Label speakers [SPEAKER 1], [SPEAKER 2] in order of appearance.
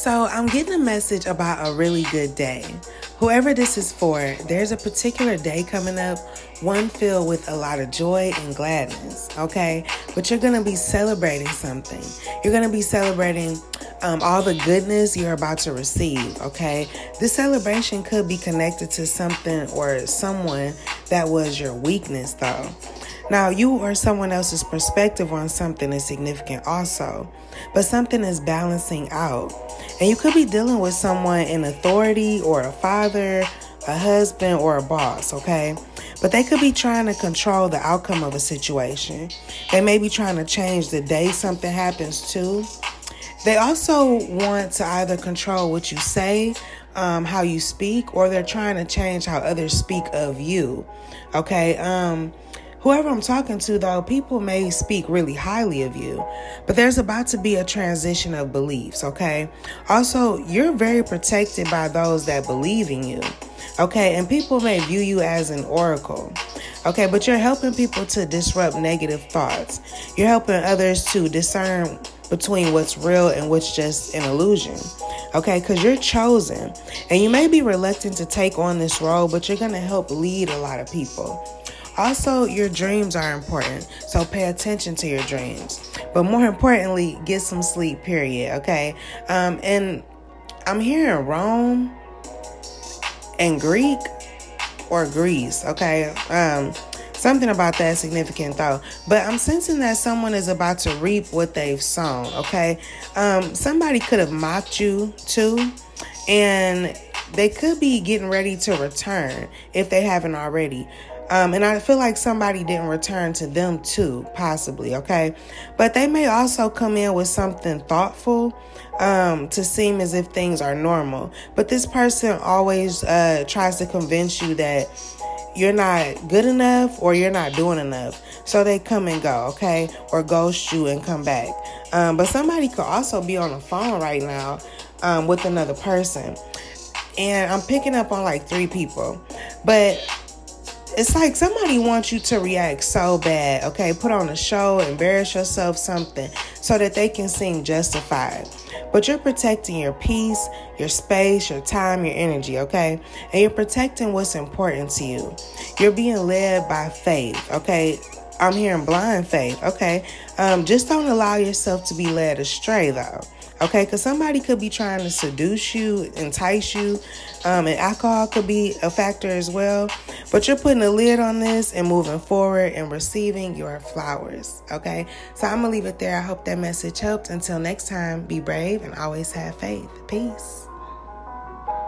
[SPEAKER 1] So, I'm getting a message about a really good day. Whoever this is for, there's a particular day coming up, one filled with a lot of joy and gladness, okay? But you're gonna be celebrating something. You're gonna be celebrating um, all the goodness you're about to receive, okay? This celebration could be connected to something or someone that was your weakness, though. Now, you or someone else's perspective on something is significant also, but something is balancing out. And you could be dealing with someone in authority or a father, a husband, or a boss, okay? But they could be trying to control the outcome of a situation. They may be trying to change the day something happens to. They also want to either control what you say, um, how you speak, or they're trying to change how others speak of you. Okay. Um, whoever I'm talking to, though, people may speak really highly of you, but there's about to be a transition of beliefs, okay? Also, you're very protected by those that believe in you, okay? And people may view you as an oracle. Okay, but you're helping people to disrupt negative thoughts. You're helping others to discern between what's real and what's just an illusion. Okay, because you're chosen and you may be reluctant to take on this role, but you're going to help lead a lot of people. Also, your dreams are important, so pay attention to your dreams. But more importantly, get some sleep, period. Okay, um, and I'm hearing Rome and Greek or Greece. Okay, um, something about that significant though. But I'm sensing that someone is about to reap what they've sown. Okay, um, somebody could have mocked you too, and they could be getting ready to return if they haven't already. Um, and I feel like somebody didn't return to them too, possibly, okay? But they may also come in with something thoughtful um, to seem as if things are normal. But this person always uh, tries to convince you that you're not good enough or you're not doing enough. So they come and go, okay? Or ghost you and come back. Um, but somebody could also be on the phone right now um, with another person. And I'm picking up on like three people. But it's like somebody wants you to react so bad, okay? Put on a show, embarrass yourself, something, so that they can seem justified. But you're protecting your peace, your space, your time, your energy, okay? And you're protecting what's important to you. You're being led by faith, okay? I'm hearing blind faith, okay? Um, just don't allow yourself to be led astray, though. Okay, because somebody could be trying to seduce you, entice you, um, and alcohol could be a factor as well. But you're putting a lid on this and moving forward and receiving your flowers. Okay, so I'm gonna leave it there. I hope that message helped. Until next time, be brave and always have faith. Peace.